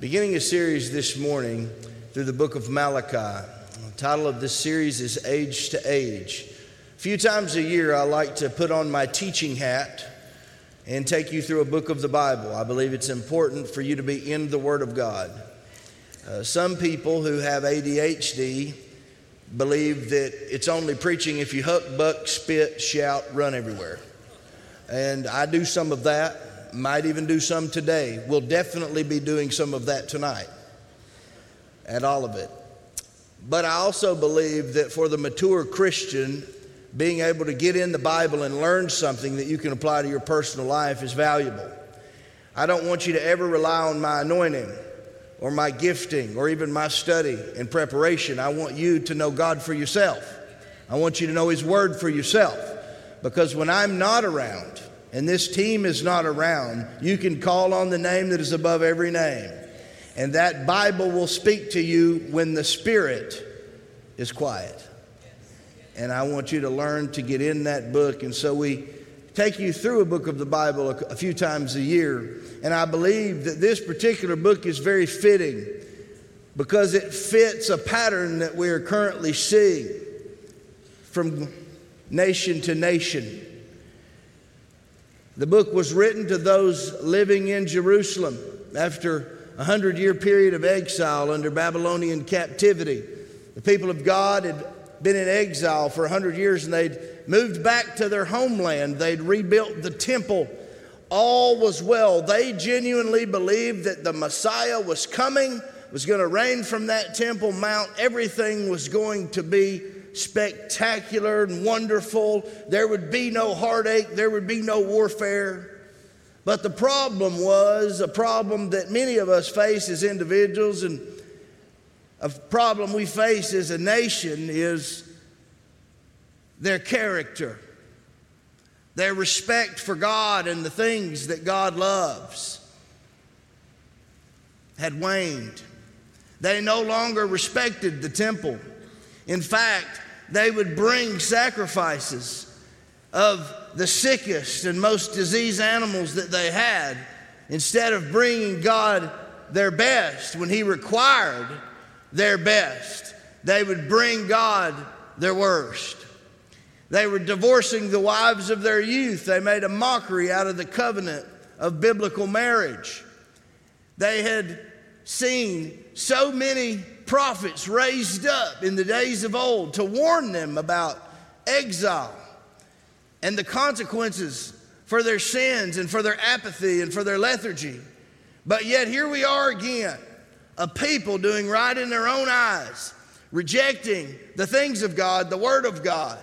beginning a series this morning through the book of Malachi. The title of this series is Age to Age. A few times a year, I like to put on my teaching hat and take you through a book of the Bible. I believe it's important for you to be in the Word of God. Uh, some people who have ADHD believe that it's only preaching if you huck, buck, spit, shout, run everywhere. And I do some of that, might even do some today. We'll definitely be doing some of that tonight, at all of it. But I also believe that for the mature Christian, being able to get in the Bible and learn something that you can apply to your personal life is valuable. I don't want you to ever rely on my anointing or my gifting or even my study and preparation. I want you to know God for yourself. I want you to know His Word for yourself. Because when I'm not around and this team is not around, you can call on the name that is above every name. And that Bible will speak to you when the Spirit is quiet. And I want you to learn to get in that book. And so we take you through a book of the Bible a, few times a year. And I believe that this particular book is very fitting because it fits a pattern that we are currently seeing from nation to nation. The book was written to those living in Jerusalem after a hundred year period of exile under Babylonian captivity. The people of God had been in exile for a hundred years and they'd moved back to their homeland. They'd rebuilt the temple. All was well. They genuinely believed that the Messiah was coming, was going to reign from that temple mount. Everything was going to be spectacular and wonderful. There would be no heartache, there would be no warfare. But the problem was a problem that many of us face as individuals and a problem we face as a nation is their character, their respect for God and the things that God loves had waned. They no longer respected the temple. In fact, they would bring sacrifices of the sickest and most diseased animals that they had instead of bringing God their best when He required their best. They would bring God their worst. They were divorcing the wives of their youth. They made a mockery out of the covenant of biblical marriage. They had seen so many prophets raised up in the days of old to warn them about exile and the consequences for their sins and for their apathy and for their lethargy. But yet, here we are again a people doing right in their own eyes, rejecting the things of God, the Word of God,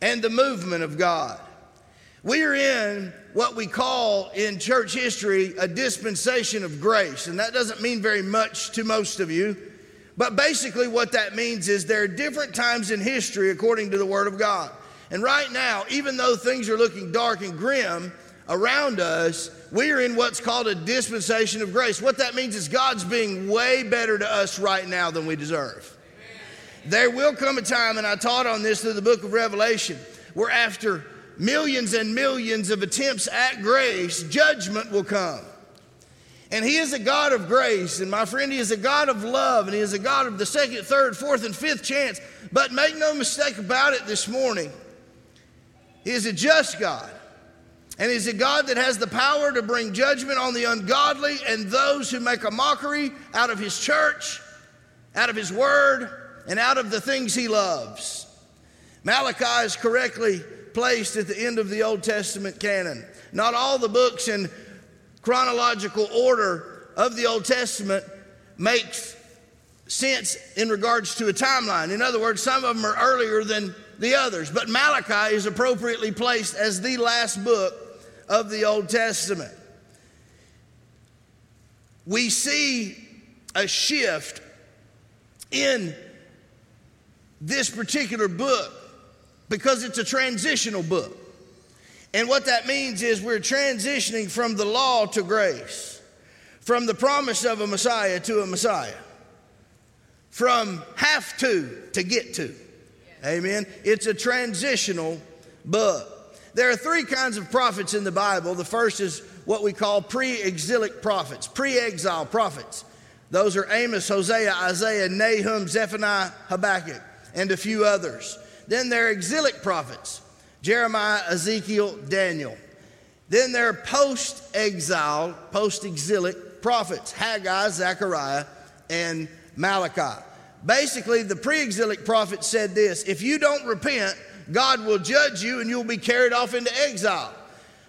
and the movement of God. We are in what we call in church history a dispensation of grace, and that doesn't mean very much to most of you. But basically, what that means is there are different times in history according to the Word of God. And right now, even though things are looking dark and grim around us, we are in what's called a dispensation of grace. What that means is God's being way better to us right now than we deserve. There will come a time, and I taught on this through the book of Revelation, where after millions and millions of attempts at grace, judgment will come. And He is a God of grace, and my friend, He is a God of love, and He is a God of the second, third, fourth, and fifth chance. But make no mistake about it this morning, He is a just God. And He's a God that has the power to bring judgment on the ungodly and those who make a mockery out of His church, out of His word, and out of the things He loves. Malachi is correctly placed at the end of the Old Testament canon. Not all the books in chronological order of the Old Testament makes sense in regards to a timeline. In other words, some of them are earlier than the others, but Malachi is appropriately placed as the last book of the Old Testament. We see a shift in this particular book because it's a transitional book. And what that means is we're transitioning from the law to grace, from the promise of a Messiah to a Messiah, from have to to get to. Amen. It's a transitional book. There are three kinds of prophets in the Bible. The first is what we call pre exilic prophets, pre exile prophets. Those are Amos, Hosea, Isaiah, Nahum, Zephaniah, Habakkuk, and a few others. Then there are exilic prophets Jeremiah, Ezekiel, Daniel. Then there are post exile, post exilic prophets Haggai, Zechariah, and Malachi. Basically, the pre exilic prophet said this if you don't repent, God will judge you and you'll be carried off into exile.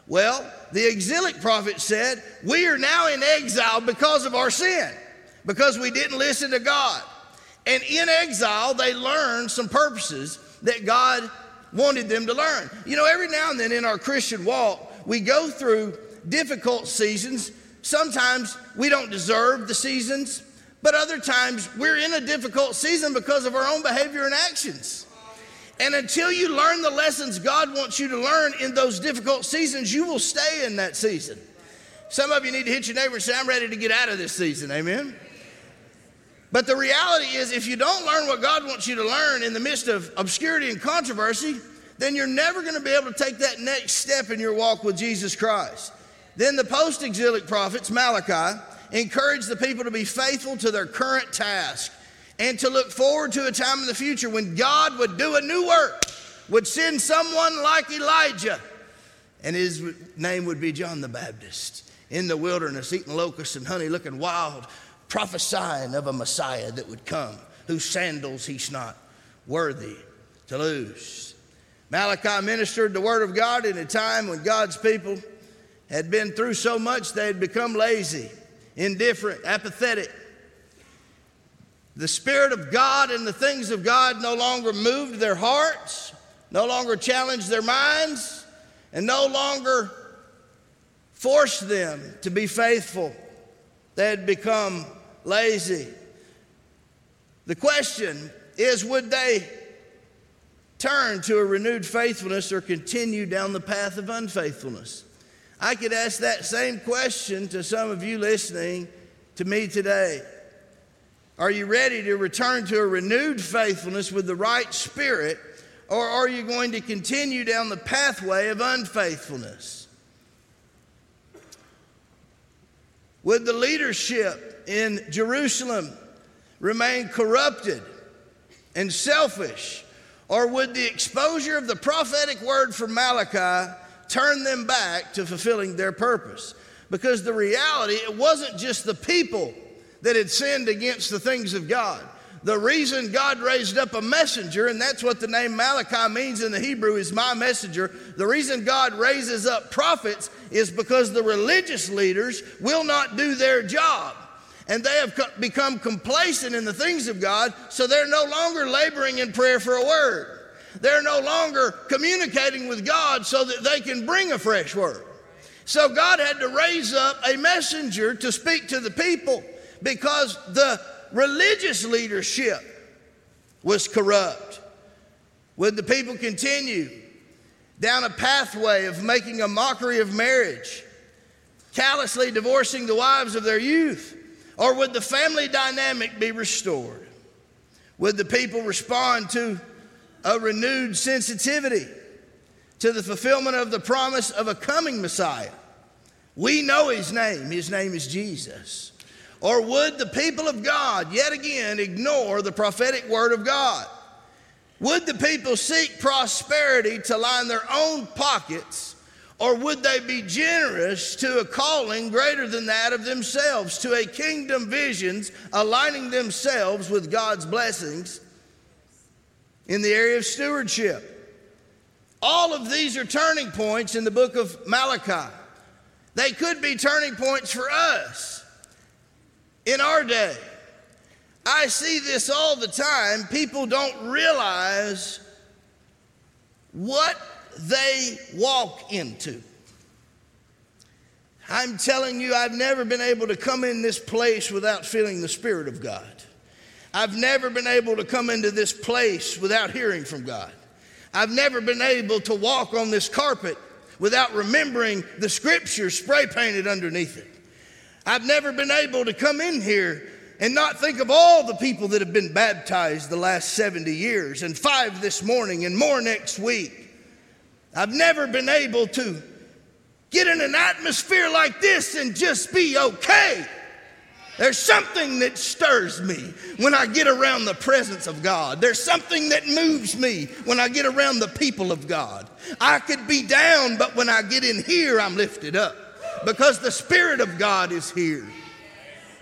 Well, the exilic prophet said, We are now in exile because of our sin, because we didn't listen to God. And in exile, they learned some purposes that God wanted them to learn. You know, every now and then in our Christian walk, we go through difficult seasons. Sometimes we don't deserve the seasons, but other times we're in a difficult season because of our own behavior and actions. And until you learn the lessons God wants you to learn in those difficult seasons, you will stay in that season. Some of you need to hit your neighbor and say, I'm ready to get out of this season. Amen. But the reality is, if you don't learn what God wants you to learn in the midst of obscurity and controversy, then you're never going to be able to take that next step in your walk with Jesus Christ. Then the post exilic prophets, Malachi, encouraged the people to be faithful to their current task and to look forward to a time in the future when God would do a new work, would send someone like Elijah, and his name would be John the Baptist in the wilderness, eating locusts and honey, looking wild, prophesying of a Messiah that would come, whose sandals he's not worthy to lose. Malachi ministered the word of God in a time when God's people had been through so much they had become lazy, indifferent, apathetic. The Spirit of God and the things of God no longer moved their hearts, no longer challenged their minds, and no longer forced them to be faithful. They had become lazy. The question is would they turn to a renewed faithfulness or continue down the path of unfaithfulness? I could ask that same question to some of you listening to me today. Are you ready to return to a renewed faithfulness with the right spirit, or are you going to continue down the pathway of unfaithfulness? Would the leadership in Jerusalem remain corrupted and selfish, or would the exposure of the prophetic word from Malachi turn them back to fulfilling their purpose? Because the reality, it wasn't just the people that had sinned against the things of God. The reason God raised up a messenger, and that's what the name Malachi means in the Hebrew, is my messenger. The reason God raises up prophets is because the religious leaders will not do their job. And they have become complacent in the things of God, so they're no longer laboring in prayer for a word. They're no longer communicating with God so that they can bring a fresh word. So God had to raise up a messenger to speak to the people because the religious leadership was corrupt. Would the people continue down a pathway of making a mockery of marriage, callously divorcing the wives of their youth? Or would the family dynamic be restored? Would the people respond to a renewed sensitivity to the fulfillment of the promise of a coming Messiah? We know his name, his name is Jesus. Or would the people of God yet again ignore the prophetic word of God? Would the people seek prosperity to line their own pockets, or would they be generous to a calling greater than that of themselves, to a kingdom visions, aligning themselves with God's blessings in the area of stewardship? All of these are turning points in the book of Malachi. They could be turning points for us in our day. I see this all the time. People don't realize what they walk into. I'm telling you, I've never been able to come in this place without feeling the Spirit of God. I've never been able to come into this place without hearing from God. I've never been able to walk on this carpet without remembering the scripture spray painted underneath it. I've never been able to come in here and not think of all the people that have been baptized the last 70 years, and five this morning, and more next week. I've never been able to get in an atmosphere like this and just be okay. There's something that stirs me when I get around the presence of God. There's something that moves me when I get around the people of God. I could be down, but when I get in here, I'm lifted up because the Spirit of God is here.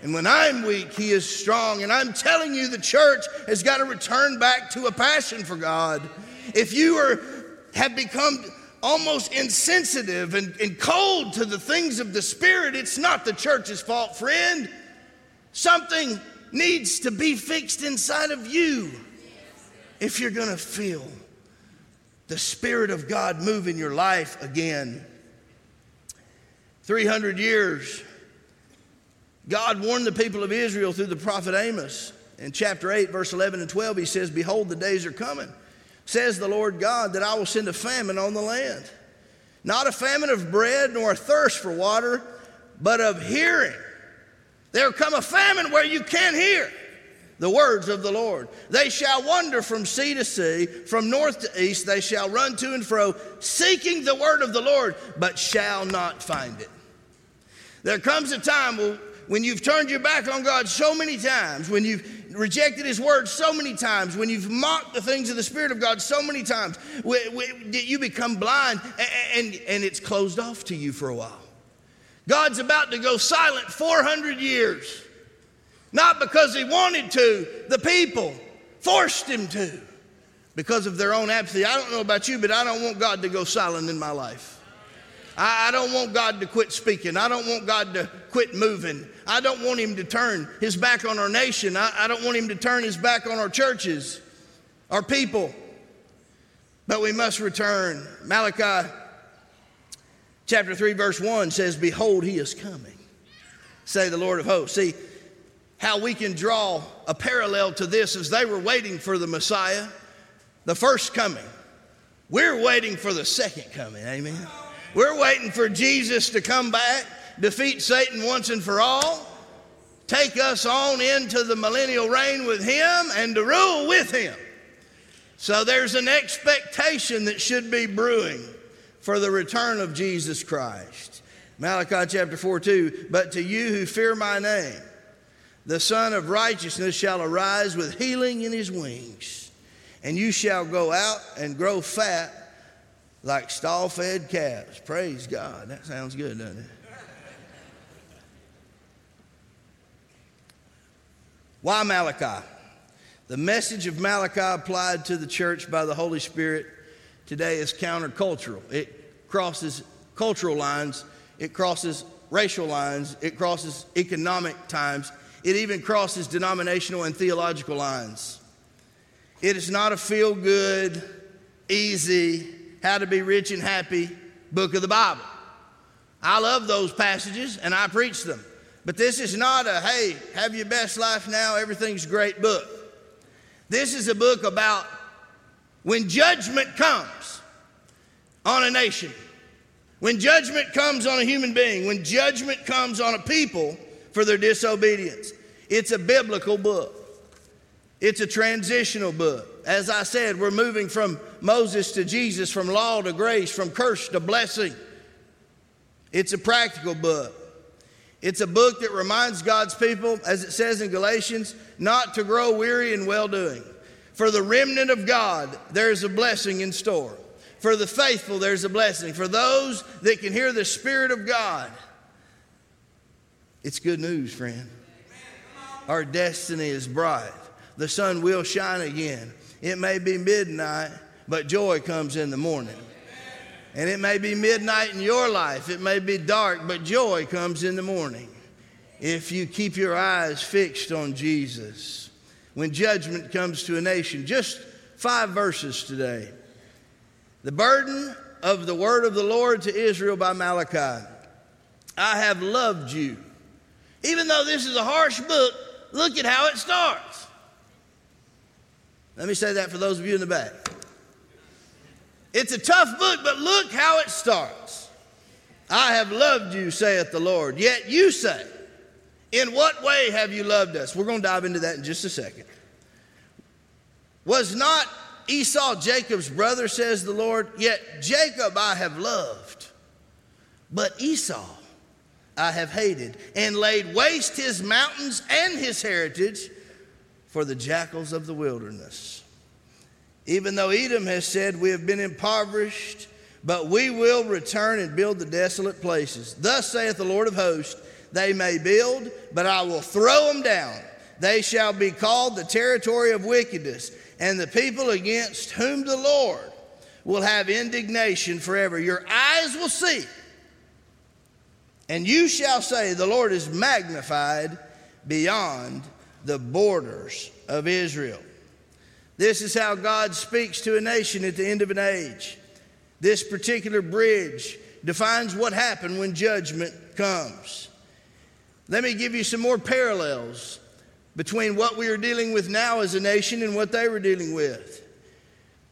And when I'm weak, He is strong. And I'm telling you, the church has got to return back to a passion for God. If you are, have become almost insensitive and, and cold to the things of the Spirit, it's not the church's fault, friend. Something needs to be fixed inside of you if you're going to feel the Spirit of God move in your life again. 300 years, God warned the people of Israel through the prophet Amos. In chapter 8, verse 11 and 12, he says, Behold, the days are coming says the Lord God, that I will send a famine on the land. Not a famine of bread nor a thirst for water, but of hearing. There come a famine where you can't hear the words of the Lord. They shall wander from sea to sea, from north to east. They shall run to and fro, seeking the word of the Lord, but shall not find it. There comes a time when you've turned your back on God so many times, when you've rejected His word so many times, when you've mocked the things of the Spirit of God so many times, you become blind and, and it's closed off to you for a while. God's about to go silent 400 years. Not because He wanted to, the people forced Him to because of their own apathy. I don't know about you, but I don't want God to go silent in my life. I, don't want God to quit speaking. I don't want God to quit moving. I don't want him to turn his back on our nation. I, I don't want him to turn his back on our churches, our people. But we must return. Malachi chapter 3, verse 1 says, Behold, he is coming, say the Lord of hosts. See, how we can draw a parallel to this is they were waiting for the Messiah, the first coming. We're waiting for the second coming. Amen. We're waiting for Jesus to come back, defeat Satan once and for all, take us on into the millennial reign with him, and to rule with him. So there's an expectation that should be brewing for the return of Jesus Christ. Malachi chapter 4 2 But to you who fear my name, the Sun of Righteousness shall arise with healing in his wings, and you shall go out and grow fat like stall fed calves. Praise God. That sounds good, doesn't it? Why Malachi? The message of Malachi applied to the church by the Holy Spirit today is countercultural. It crosses cultural lines, it crosses racial lines, it crosses economic times, it even crosses denominational and theological lines. It is not a feel good, easy, how to Be Rich and Happy book of the Bible. I love those passages and I preach them. But this is not a, hey, have your best life now, everything's great book. This is a book about when judgment comes on a nation, when judgment comes on a human being, when judgment comes on a people for their disobedience. It's a biblical book, it's a transitional book. As I said, we're moving from Moses to Jesus, from law to grace, from curse to blessing. It's a practical book. It's a book that reminds God's people, as it says in Galatians, not to grow weary in well doing. For the remnant of God, there's a blessing in store. For the faithful, there's a blessing. For those that can hear the Spirit of God, it's good news, friend. Our destiny is bright. The sun will shine again. It may be midnight, but joy comes in the morning. And it may be midnight in your life, it may be dark, but joy comes in the morning. If you keep your eyes fixed on Jesus, when judgment comes to a nation, just five verses today. The burden of the word of the Lord to Israel by Malachi. I have loved you. Even though this is a harsh book, look at how it starts. Let me say that for those of you in the back. It's a tough book, but look how it starts. I have loved you, saith the Lord. Yet you say, In what way have you loved us? We're going to dive into that in just a second. Was not Esau Jacob's brother, says the Lord? Yet Jacob I have loved, But Esau I have hated, and laid waste his mountains and his heritage for the jackals of the wilderness. Even though Edom has said, We have been impoverished, but we will return and build the desolate places. Thus saith the Lord of hosts, They may build, but I will throw them down. They shall be called the territory of wickedness, and the people against whom the Lord will have indignation forever. Your eyes will see and you shall say, The Lord is magnified beyond the borders of Israel. This is how God speaks to a nation at the end of an age. This particular bridge defines what happened when judgment comes. Let me give you some more parallels between what we are dealing with now as a nation and what they were dealing with.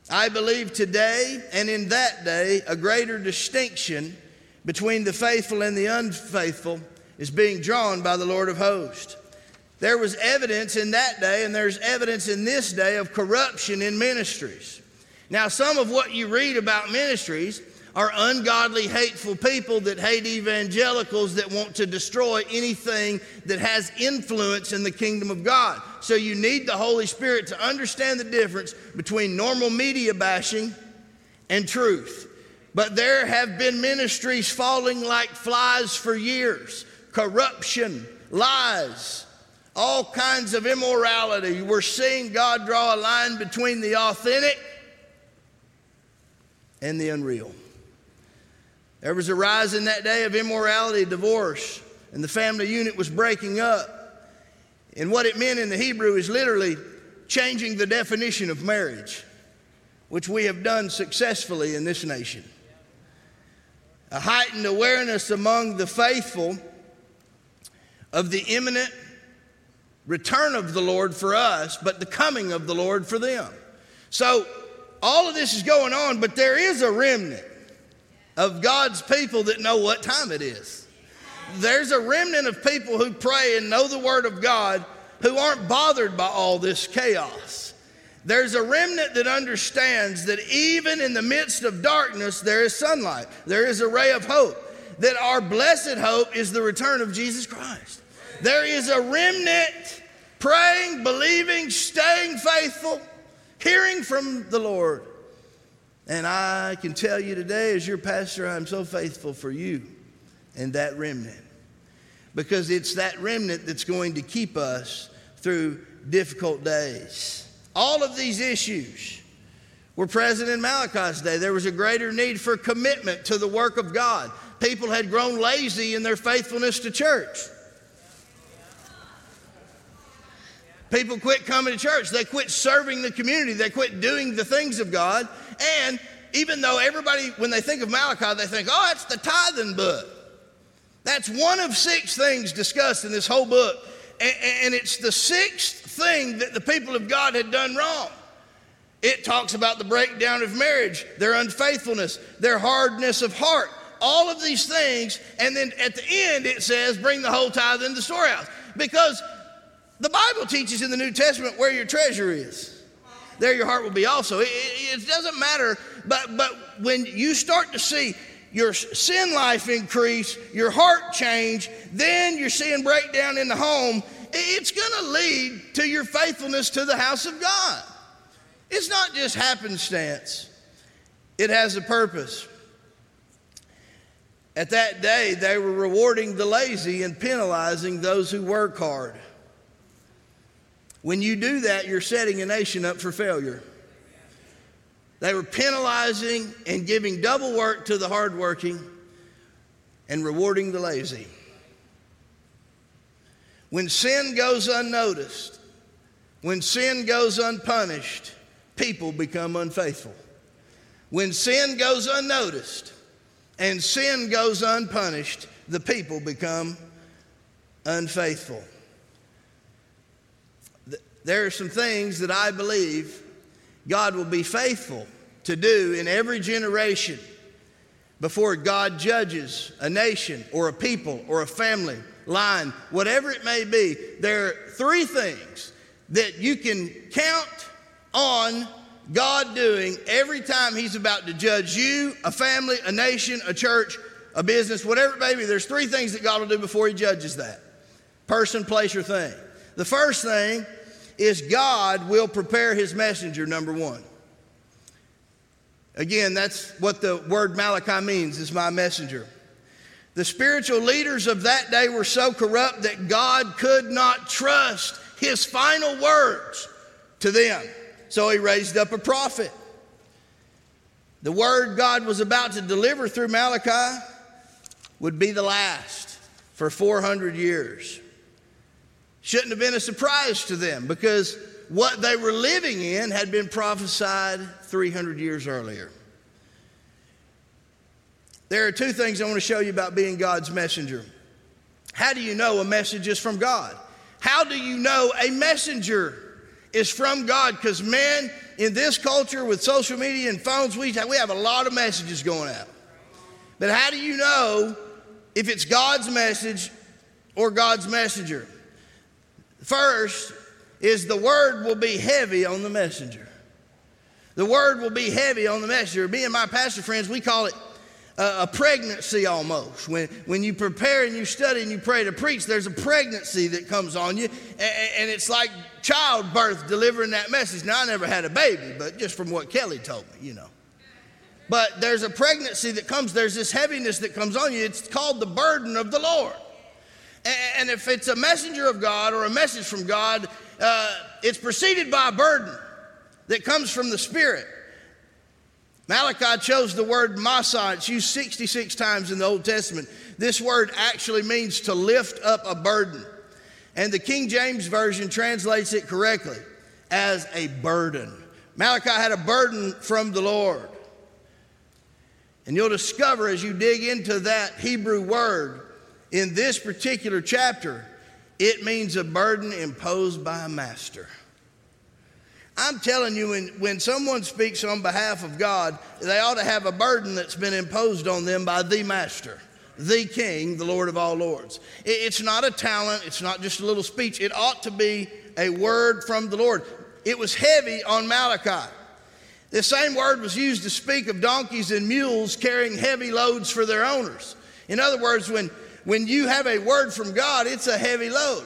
I believe today and in that day a greater distinction between the faithful and the unfaithful is being drawn by the Lord of hosts. There was evidence in that day, and there's evidence in this day of corruption in ministries. Now, some of what you read about ministries are ungodly, hateful people that hate evangelicals that want to destroy anything that has influence in the kingdom of God. So, you need the Holy Spirit to understand the difference between normal media bashing and truth. But there have been ministries falling like flies for years corruption, lies, all kinds of immorality. We're seeing God draw a line between the authentic and the unreal. There was a rise in that day of immorality, divorce, and the family unit was breaking up. And what it meant in the Hebrew is literally changing the definition of marriage, which we have done successfully in this nation a heightened awareness among the faithful of the imminent return of the Lord for us, but the coming of the Lord for them. So, all of this is going on, but there is a remnant of God's people that know what time it is. There's a remnant of people who pray and know the Word of God who aren't bothered by all this chaos. There's a remnant that understands that even in the midst of darkness, there is sunlight, there is a ray of hope, that our blessed hope is the return of Jesus Christ. There is a remnant praying, believing, staying faithful, hearing from the Lord. And I can tell you today, as your pastor, I'm so faithful for you and that remnant. Because it's that remnant that's going to keep us through difficult days. All of these issues were present in Malachi's day. There was a greater need for commitment to the work of God. People had grown lazy in their faithfulness to church. People quit coming to church. They quit serving the community. They quit doing the things of God. And even though everybody, when they think of Malachi, they think, oh, that's the tithing book. That's one of six things discussed in this whole book. And, it's the sixth thing that the people of God had done wrong. It talks about the breakdown of marriage, their unfaithfulness, their hardness of heart, all of these things. And then at the end, it says, bring the whole tithe in the storehouse. Because the Bible teaches in the New Testament where your treasure is, there your heart will be also. It, it, doesn't matter, but, but when you start to see your sin life increase, your heart change, then you're seeing breakdown in the home, it's going to lead to your faithfulness to the house of God. It's not just happenstance, it has a purpose. At that day, they were rewarding the lazy and penalizing those who work hard. When you do that, you're setting a nation up for failure. They were penalizing and giving double work to the hardworking and rewarding the lazy. When sin goes unnoticed, when sin goes unpunished, people become unfaithful. When sin goes unnoticed and sin goes unpunished, the people become unfaithful. There are some things that I believe God will be faithful to do in every generation before God judges a nation or a people or a family line, whatever it may be, there are three things that you can count on God doing every time He's about to judge you, a family, a nation, a church, a business, whatever it may be, there's three things that God will do before He judges that. Person, place, or thing. The first thing is God will prepare His messenger, number one. Again, that's what the word Malachi means, is my messenger. The spiritual leaders of that day were so corrupt that God could not trust his final words to them. So he raised up a prophet. The word God was about to deliver through Malachi would be the last for 400 years. Shouldn't have been a surprise to them because what they were living in had been prophesied 300 years earlier. There are two things I want to show you about being God's messenger. How do you know a message is from God? How do you know a messenger is from God? Because, man, in this culture with social media and phones, we have, we have a lot of messages going out. But how do you know if it's God's message or God's messenger? First is the word will be heavy on the messenger. The word will be heavy on the messenger. Me and my pastor friends, we call it a pregnancy almost. When, when you prepare and you study and you pray to preach, there's a pregnancy that comes on you, and, it's like childbirth delivering that message. Now, I never had a baby, but just from what Kelly told me, you know. But there's a pregnancy that comes, there's this heaviness that comes on you. It's called the burden of the Lord. And if it's a messenger of God or a message from God, uh, it's preceded by a burden that comes from the Spirit. Malachi chose the word masa. It's used 66 times in the Old Testament. This word actually means to lift up a burden. And the King James Version translates it correctly as a burden. Malachi had a burden from the Lord. And you'll discover as you dig into that Hebrew word in this particular chapter, it means a burden imposed by a master. I'm telling you, when, when someone speaks on behalf of God, they ought to have a burden that's been imposed on them by the Master, the King, the Lord of all Lords. It, it's not a talent, it's not just a little speech. It ought to be a word from the Lord. It was heavy on Malachi. The same word was used to speak of donkeys and mules carrying heavy loads for their owners. In other words, when, when you have a word from God, it's a heavy load.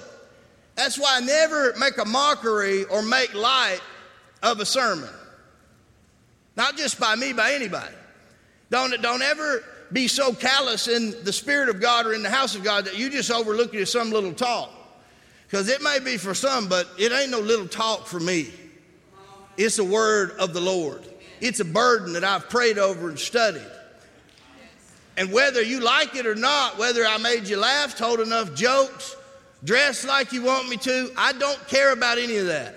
That's why I never make a mockery or make light of a sermon. Not just by me, by anybody. Don't, don't ever be so callous in the Spirit of God or in the house of God that you just overlook it as some little talk. Because it may be for some, but it ain't no little talk for me. It's a word of the Lord. It's a burden that I've prayed over and studied. And whether you like it or not, whether I made you laugh, told enough jokes, dressed like you want me to, I don't care about any of that.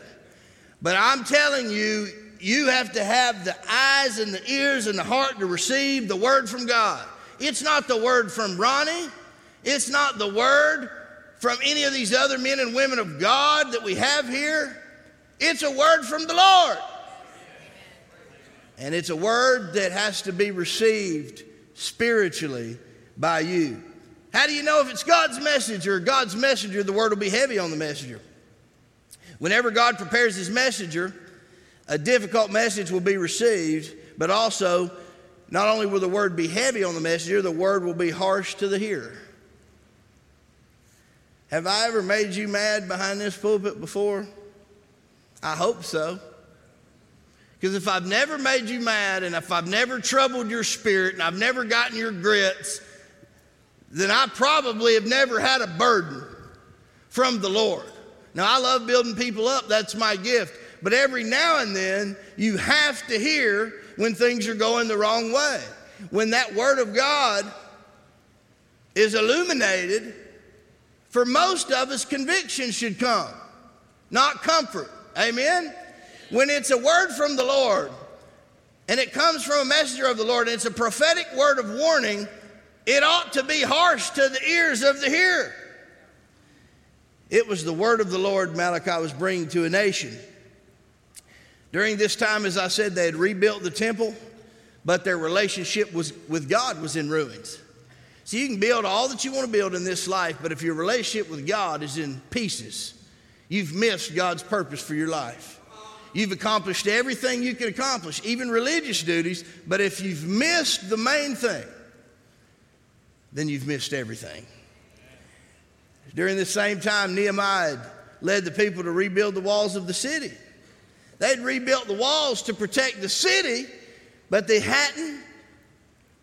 But I'm telling you, you have to have the eyes and the ears and the heart to receive the word from God. It's not the word from Ronnie. It's not the word from any of these other men and women of God that we have here. It's a word from the Lord. And it's a word that has to be received spiritually by you. How do you know if it's God's message or God's messenger? The word will be heavy on the messenger. Whenever God prepares his messenger, a difficult message will be received, but also, not only will the word be heavy on the messenger, the word will be harsh to the hearer. Have I ever made you mad behind this pulpit before? I hope so. Because if I've never made you mad and if I've never troubled your spirit and I've never gotten your grits, then I probably have never had a burden from the Lord. Now, I love building people up, that's my gift. But every now and then, you have to hear when things are going the wrong way. When that Word of God is illuminated, for most of us, conviction should come, not comfort. Amen? When it's a word from the Lord, and it comes from a messenger of the Lord, and it's a prophetic word of warning, it ought to be harsh to the ears of the hearer. It was the word of the Lord Malachi was bringing to a nation. During this time, as I said, they had rebuilt the temple, but their relationship was, with God was in ruins. So you can build all that you want to build in this life, but if your relationship with God is in pieces, you've missed God's purpose for your life. You've accomplished everything you can accomplish, even religious duties, but if you've missed the main thing, then you've missed everything. During the same time, Nehemiah led the people to rebuild the walls of the city. They'd rebuilt the walls to protect the city, but they hadn't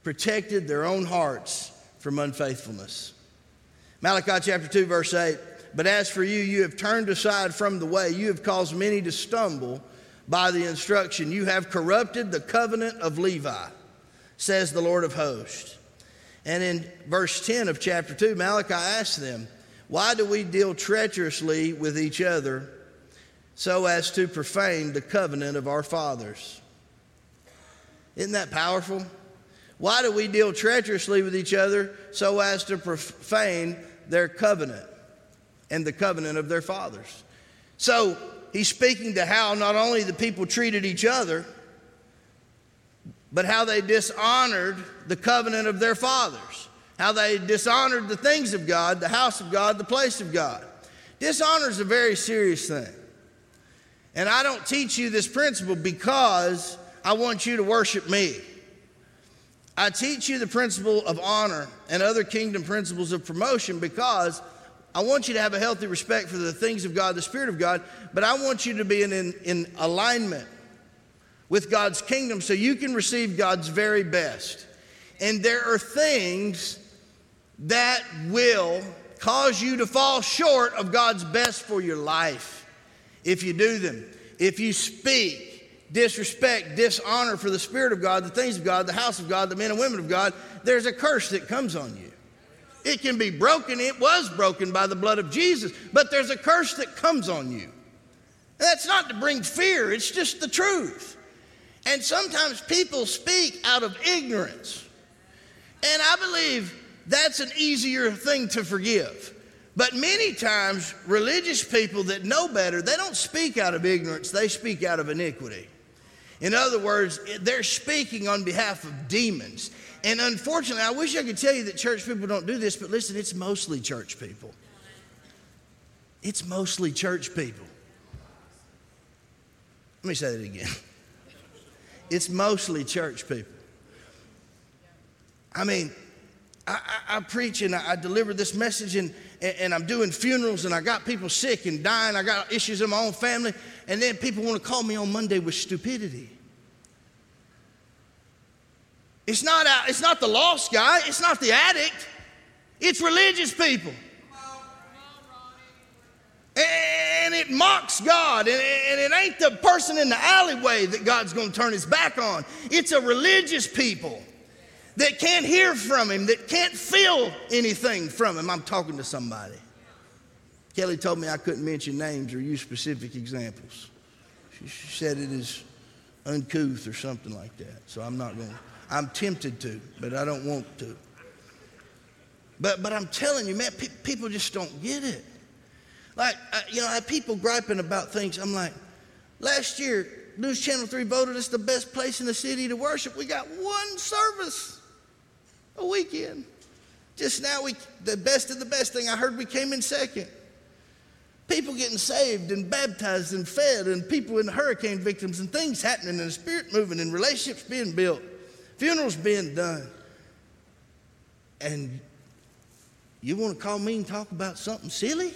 protected their own hearts from unfaithfulness. Malachi chapter 2, verse 8 But as for you, you have turned aside from the way, you have caused many to stumble by the instruction. You have corrupted the covenant of Levi, says the Lord of hosts. And in verse 10 of chapter 2, Malachi asks them, Why do we deal treacherously with each other so as to profane the covenant of our fathers? Isn't that powerful? Why do we deal treacherously with each other so as to profane their covenant and the covenant of their fathers? So he's speaking to how not only the people treated each other, but how they dishonored the covenant of their fathers, how they dishonored the things of God, the house of God, the place of God. Dishonor is a very serious thing. And I don't teach you this principle because I want you to worship me. I teach you the principle of honor and other kingdom principles of promotion because I want you to have a healthy respect for the things of God, the Spirit of God, but I want you to be in, in, in alignment with God's kingdom so you can receive God's very best. And there are things that will cause you to fall short of God's best for your life if you do them. If you speak disrespect, dishonor for the Spirit of God, the things of God, the house of God, the men and women of God, there's a curse that comes on you. It can be broken. It was broken by the blood of Jesus, but there's a curse that comes on you. That's not to bring fear, it's just the truth. And sometimes people speak out of ignorance. And I believe that's an easier thing to forgive. But many times, religious people that know better, they don't speak out of ignorance, they speak out of iniquity. In other words, they're speaking on behalf of demons. And unfortunately, I wish I could tell you that church people don't do this, but listen, it's mostly church people. It's mostly church people. Let me say that again. It's mostly church people. I mean, I, I, I preach and I, I, deliver this message, and, and I'm doing funerals, and I got people sick and dying. I got issues in my own family, and then people want to call me on Monday with stupidity. It's not, it's not the lost guy, it's not the addict, it's religious people. And it mocks God. And it ain't the person in the alleyway that God's going to turn his back on. It's a religious people that can't hear from him, that can't feel anything from him. I'm talking to somebody. Kelly told me I couldn't mention names or use specific examples. She, said it is uncouth or something like that. So I'm not going to. I'm tempted to, but I don't want to. But, but I'm telling you, man, pe- people just don't get it. Like, uh, you know, I have people griping about things. I'm like, last year, News Channel 3 voted us the best place in the city to worship. We got one service a weekend. Just now, we the best of the best thing I heard, we came in second. People getting saved and baptized and fed, and people in hurricane victims, and things happening, and the spirit moving, and relationships being built, funerals being done. And you want to call me and talk about something silly?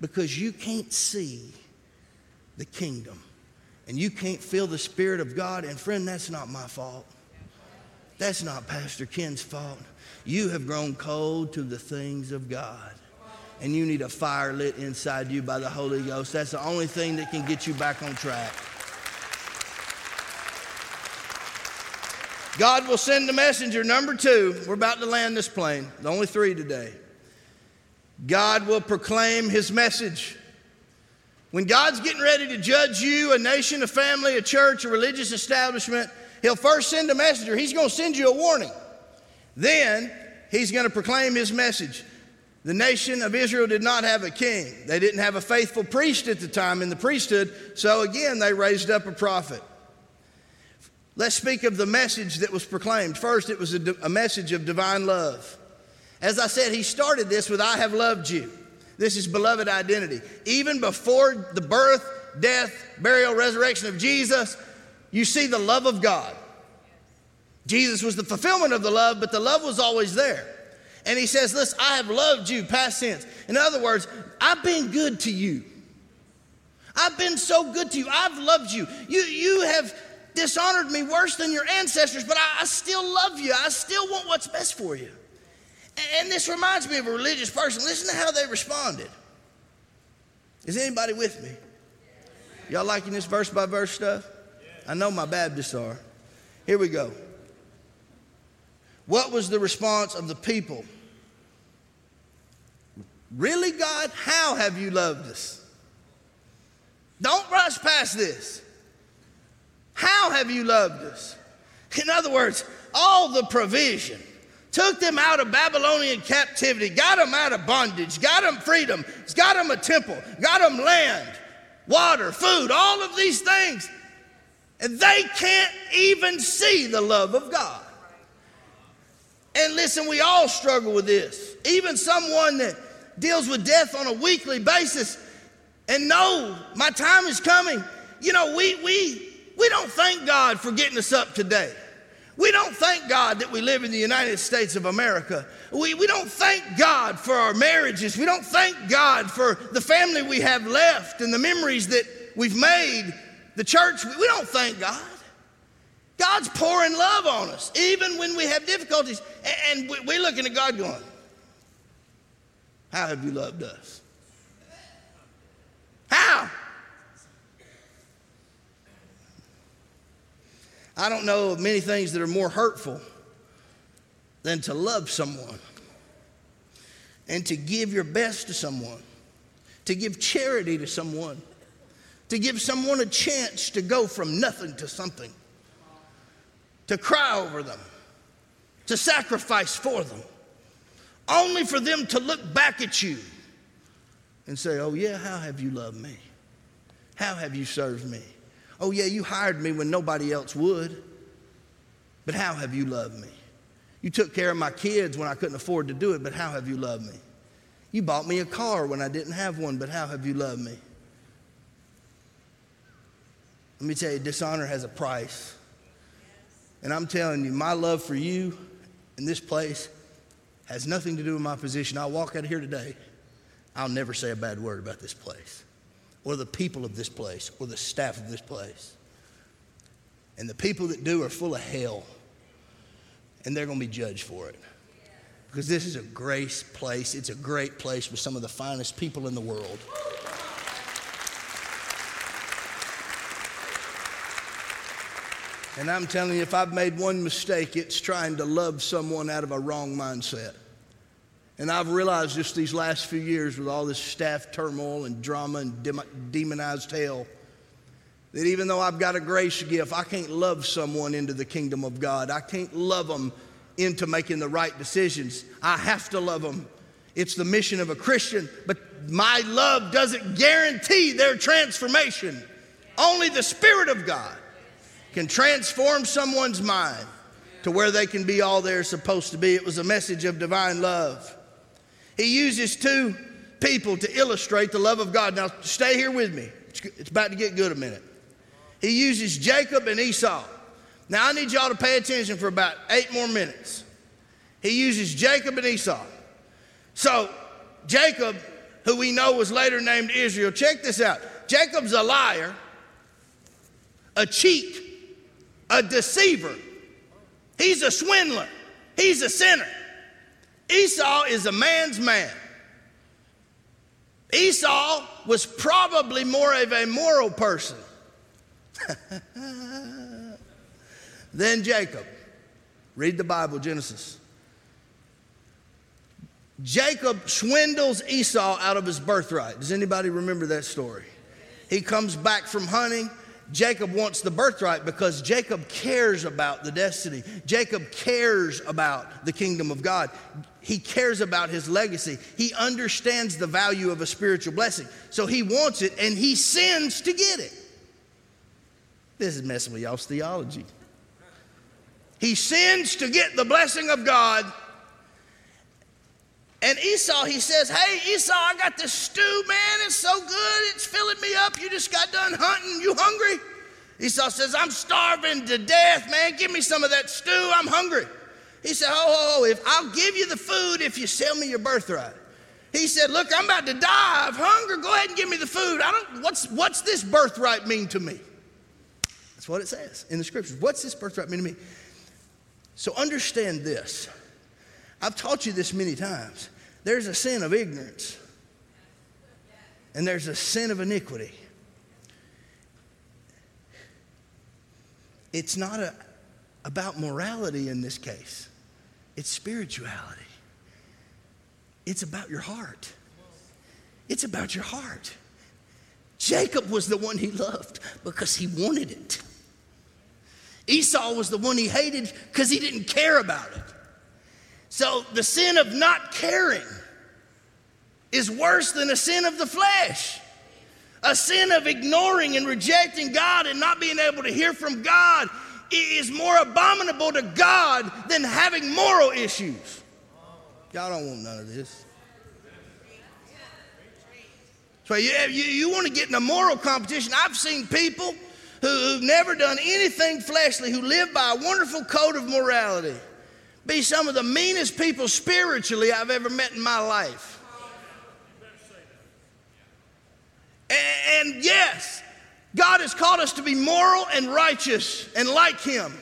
because you can't see the kingdom and you can't feel the Spirit of God. And friend, that's not my fault. That's not Pastor Ken's fault. You have grown cold to the things of God. And you need a fire lit inside you by the Holy Ghost. That's the only thing that can get you back on track. God will send a messenger. Number two, we're about to land this plane. The only three today. God will proclaim his message. When God's getting ready to judge you, a nation, a family, a church, a religious establishment, he'll first send a messenger. He's going to send you a warning. Then he's going to proclaim his message. The nation of Israel did not have a king. They didn't have a faithful priest at the time in the priesthood, so again, they raised up a prophet. Let's speak of the message that was proclaimed. First, it was a, a message of divine love. As I said, he started this with, I have loved you. This is beloved identity. Even before the birth, death, burial, resurrection of Jesus, you see the love of God. Jesus was the fulfillment of the love, but the love was always there. And he says, Listen, I have loved you, past tense. In other words, I've been good to you. I've been so good to you. I've loved you. You, you have dishonored me worse than your ancestors, but I, I still love you. I still want what's best for you. And this reminds me of a religious person. Listen to how they responded. Is anybody with me? Y'all liking this verse by verse stuff? I know my Baptists are. Here we go. What was the response of the people? Really, God? How have you loved us? Don't rush past this. How have you loved us? In other words, all the provision took them out of Babylonian captivity, got them out of bondage, got them freedom, got them a temple, got them land, water, food, all of these things. And they can't even see the love of God. And listen, we all struggle with this. Even someone that deals with death on a weekly basis and know my time is coming. You know, we, we, we don't thank God for getting us up today. We don't thank God that we live in the United States of America. We, we don't thank God for our marriages. We don't thank God for the family we have left and the memories that we've made, the church. We don't thank God. God's pouring love on us, even when we have difficulties. And we're looking at God going, How have you loved us? How? I don't know of many things that are more hurtful than to love someone and to give your best to someone, to give charity to someone, to give someone a chance to go from nothing to something, to cry over them, to sacrifice for them, only for them to look back at you and say, Oh, yeah, how have you loved me? How have you served me? Oh, yeah, you hired me when nobody else would. But how have you loved me? You took care of my kids when I couldn't afford to do it, but how have you loved me? You bought me a car when I didn't have one, but how have you loved me? Let me tell you, dishonor has a price. And I'm telling you, my love for you in this place has nothing to do with my position. I walk out of here today, I'll never say a bad word about this place or the people of this place or the staff of this place. And the people that do are full of hell, and they're going to be judged for it. Because this is a grace place. It's a great place with some of the finest people in the world. And I'm telling you, if I've made one mistake, it's trying to love someone out of a wrong mindset. And I've realized just these last few years with all this staff turmoil and drama and demonized hell that even though I've got a grace gift, I can't love someone into the kingdom of God. I can't love them into making the right decisions. I have to love them. It's the mission of a Christian, but my love doesn't guarantee their transformation. Only the Spirit of God can transform someone's mind to where they can be all they're supposed to be. It was a message of divine love. He uses two people to illustrate the love of God. Now, stay here with me. It's about to get good a minute. He uses Jacob and Esau. Now, I need y'all to pay attention for about eight more minutes. He uses Jacob and Esau. So, Jacob, who we know was later named Israel, check this out. Jacob's a liar, a cheat, a deceiver. He's a swindler, he's a sinner. Esau is a man's man. Esau was probably more of a moral person than Jacob. Read the Bible, Genesis. Jacob swindles Esau out of his birthright. Does anybody remember that story? He comes back from hunting. Jacob wants the birthright because Jacob cares about the destiny. Jacob cares about the kingdom of God. He cares about his legacy. He understands the value of a spiritual blessing. So he wants it and he sins to get it. This is messing with y'all's theology. He sins to get the blessing of God. And Esau, he says, Hey, Esau, I got this stew, man. It's so good. It's filling me up. You just got done hunting. You hungry? Esau says, I'm starving to death, man. Give me some of that stew. I'm hungry. He said, Oh, oh, oh if I'll give you the food if you sell me your birthright. He said, Look, I'm about to die of hunger. Go ahead and give me the food. I don't, what's, what's this birthright mean to me? That's what it says in the scriptures. What's this birthright mean to me? So understand this. I've taught you this many times. There's a sin of ignorance, and there's a sin of iniquity. It's not a, about morality in this case, it's spirituality. It's about your heart. It's about your heart. Jacob was the one he loved because he wanted it. Esau was the one he hated because he didn't care about it. So the sin of not caring is worse than a sin of the flesh. A sin of ignoring and rejecting God and not being able to hear from God is more abominable to God than having moral issues. Y'all don't want none of this. So you, you, you want to get in a moral competition. I've seen people who, who've never done anything fleshly, who live by a wonderful code of morality, be some of the meanest people spiritually I've ever met in my life. And, yes, God has called us to be moral and righteous and like Him.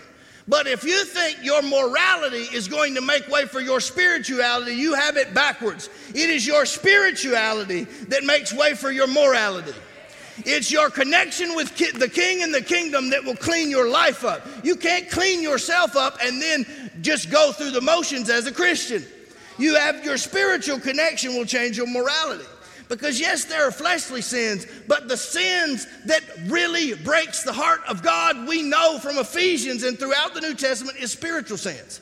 But if you think your morality is going to make way for your spirituality, you have it backwards. It is your spirituality that makes way for your morality. It's your connection with ki- the king and the kingdom that will clean your life up. You can't clean yourself up and then just go through the motions as a Christian. You have your spiritual connection will change your morality. Because yes, there are fleshly sins, but the sins that really breaks the heart of God, we know from Ephesians and throughout the New Testament is spiritual sins.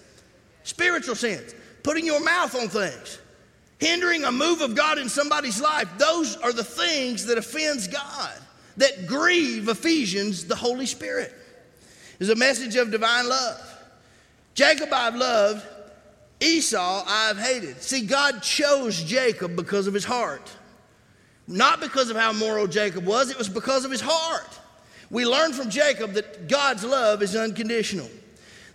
Spiritual sins. Putting your mouth on things hindering a move of God in somebody's life, those are the things that offends God, that grieve Ephesians, the Holy Spirit. Is a message of divine love. Jacob I've loved, Esau I've hated. See, God chose Jacob because of his heart. Not because of how moral Jacob was, it was because of his heart. We learn from Jacob that God's love is unconditional.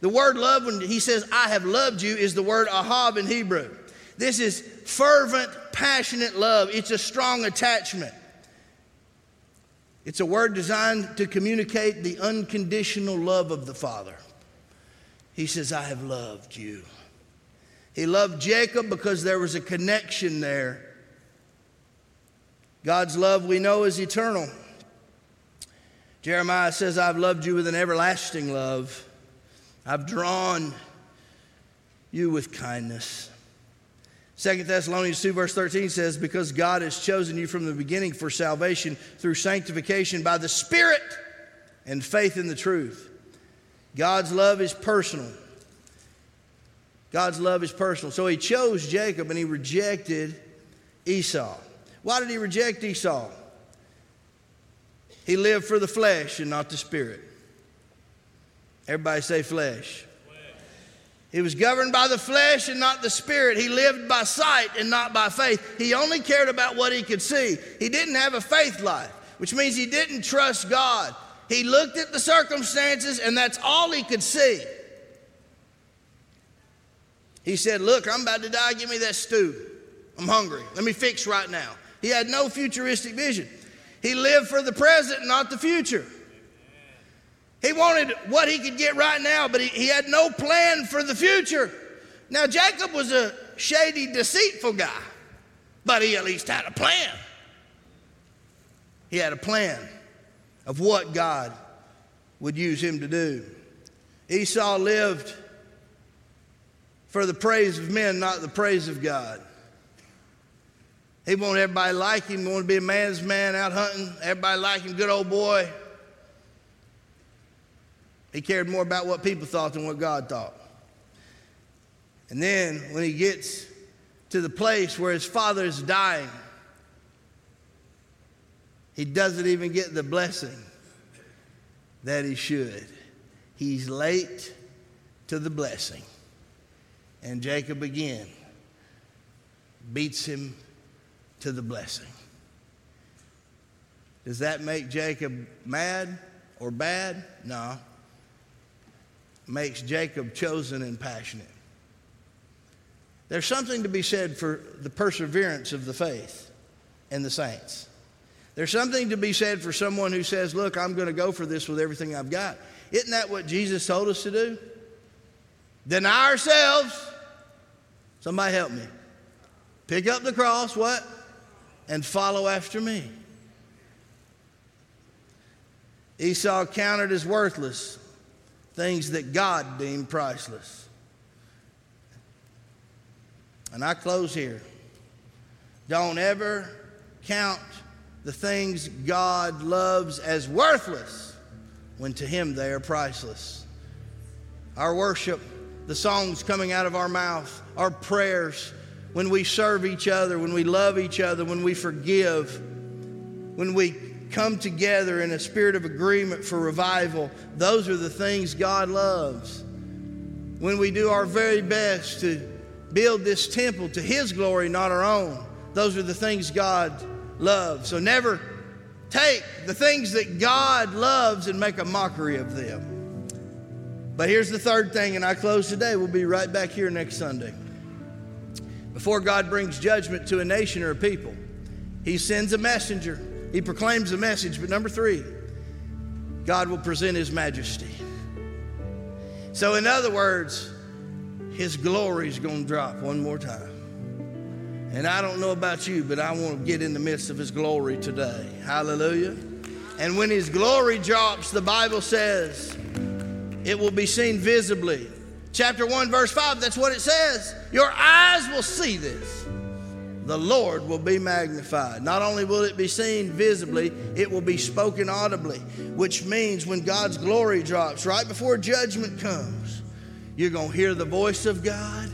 The word love, when he says, I have loved you, is the word ahab in Hebrew. This is fervent, passionate love, it's a strong attachment. It's a word designed to communicate the unconditional love of the Father. He says, I have loved you. He loved Jacob because there was a connection there. God's love we know is eternal. Jeremiah says, I've loved you with an everlasting love. I've drawn you with kindness. Second Thessalonians 2, verse 13 says, Because God has chosen you from the beginning for salvation through sanctification by the Spirit and faith in the truth. God's love is personal. God's love is personal. So he chose Jacob and he rejected Esau. Why did he reject Esau? He lived for the flesh and not the spirit. Everybody say flesh. He was governed by the flesh and not the spirit. He lived by sight and not by faith. He only cared about what he could see. He didn't have a faith life, which means he didn't trust God. He looked at the circumstances and that's all he could see. He said, Look, I'm about to die. Give me that stew. I'm hungry. Let me fix right now. He had no futuristic vision. He lived for the present, not the future. He wanted what he could get right now, but he, he had no plan for the future. Now, Jacob was a shady, deceitful guy, but he at least had a plan. He had a plan of what God would use him to do. Esau lived for the praise of men, not the praise of God. He wanted everybody to like him, he wanted to be a man's man out hunting, everybody like him, good old boy. He cared more about what people thought than what God thought. And then when he gets to the place where his father is dying, he doesn't even get the blessing that he should. He's late to the blessing. And Jacob again beats him to the blessing. Does that make Jacob mad? or bad? No. Makes Jacob chosen and passionate. There's something to be said for the perseverance of the faith and the saints. There's something to be said for someone who says, Look, I'm going to go for this with everything I've got. Isn't that what Jesus told us to do? Deny ourselves. Somebody help me. Pick up the cross, what? And follow after me. Esau counted as worthless things that God deemed priceless. And I close here. Don't ever count the things God loves as worthless when to Him they are priceless. Our worship, the songs coming out of our mouth, our prayers, when we serve each other, when we love each other, when we forgive, when we come together in a spirit of agreement for revival, those are the things God loves. When we do our very best to build this temple to His glory, not our own, those are the things God loves. So never take the things that God loves and make a mockery of them. But here's the third thing, and I close today. We'll be right back here next Sunday. Before God brings judgment to a nation or a people, He sends a messenger. He proclaims a message. But number three, God will present His majesty. So, in other words, His glory is going to drop one more time. And I don't know about you, but I want to get in the midst of His glory today. Hallelujah. And when His glory drops, the Bible says it will be seen visibly. Chapter 1, verse 5, that's what it says. Your eyes will see this. The Lord will be magnified. Not only will it be seen visibly, it will be spoken audibly, which means when God's glory drops, right before judgment comes, you're going to hear the voice of God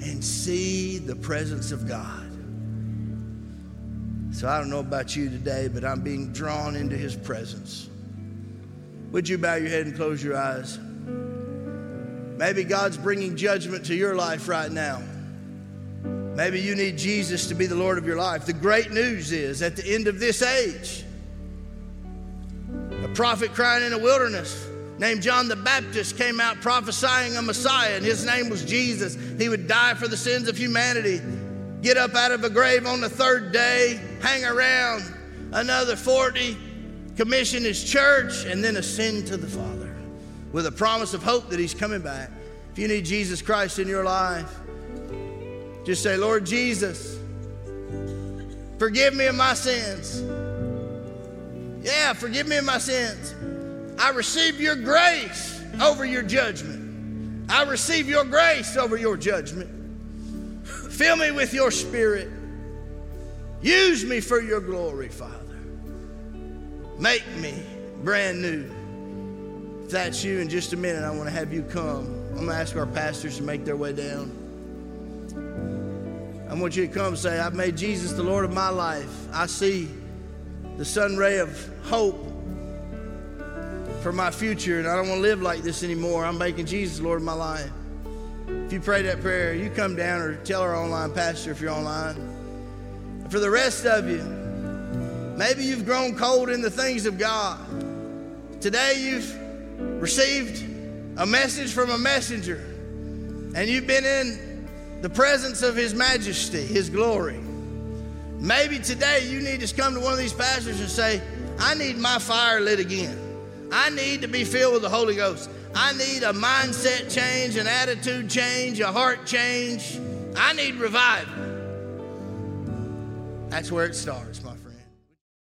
and see the presence of God. So I don't know about you today, but I'm being drawn into his presence. Would you bow your head and close your eyes? Maybe God's bringing judgment to your life right now. Maybe you need Jesus to be the Lord of your life. The great news is at the end of this age, a prophet crying in the wilderness named John the Baptist came out prophesying a Messiah, and his name was Jesus. He would die for the sins of humanity, get up out of a grave on the third day, hang around another 40, commission his church, and then ascend to the Father with a promise of hope that he's coming back. If you need Jesus Christ in your life, just say, Lord Jesus, forgive me of my sins. Yeah, forgive me of my sins. I receive your grace over your judgment. I receive your grace over your judgment. Fill me with your spirit. Use me for your glory, Father. Make me brand new. If that's you, in just a minute, I want to have you come. I'm going to ask our pastors to make their way down. I want you to come and say, I've made Jesus the Lord of my life. I see the sun ray of hope for my future, and I don't want to live like this anymore. I'm making Jesus the Lord of my life. If you pray that prayer, you come down or tell our online pastor if you're online. For the rest of you, maybe you've grown cold in the things of God. Today you've received a message from a messenger, and you've been in the presence of His majesty, His glory. Maybe today you need to come to one of these pastors and say, I need my fire lit again. I need to be filled with the Holy Ghost. I need a mindset change, an attitude change, a heart change. I need revival. That's where it starts, my.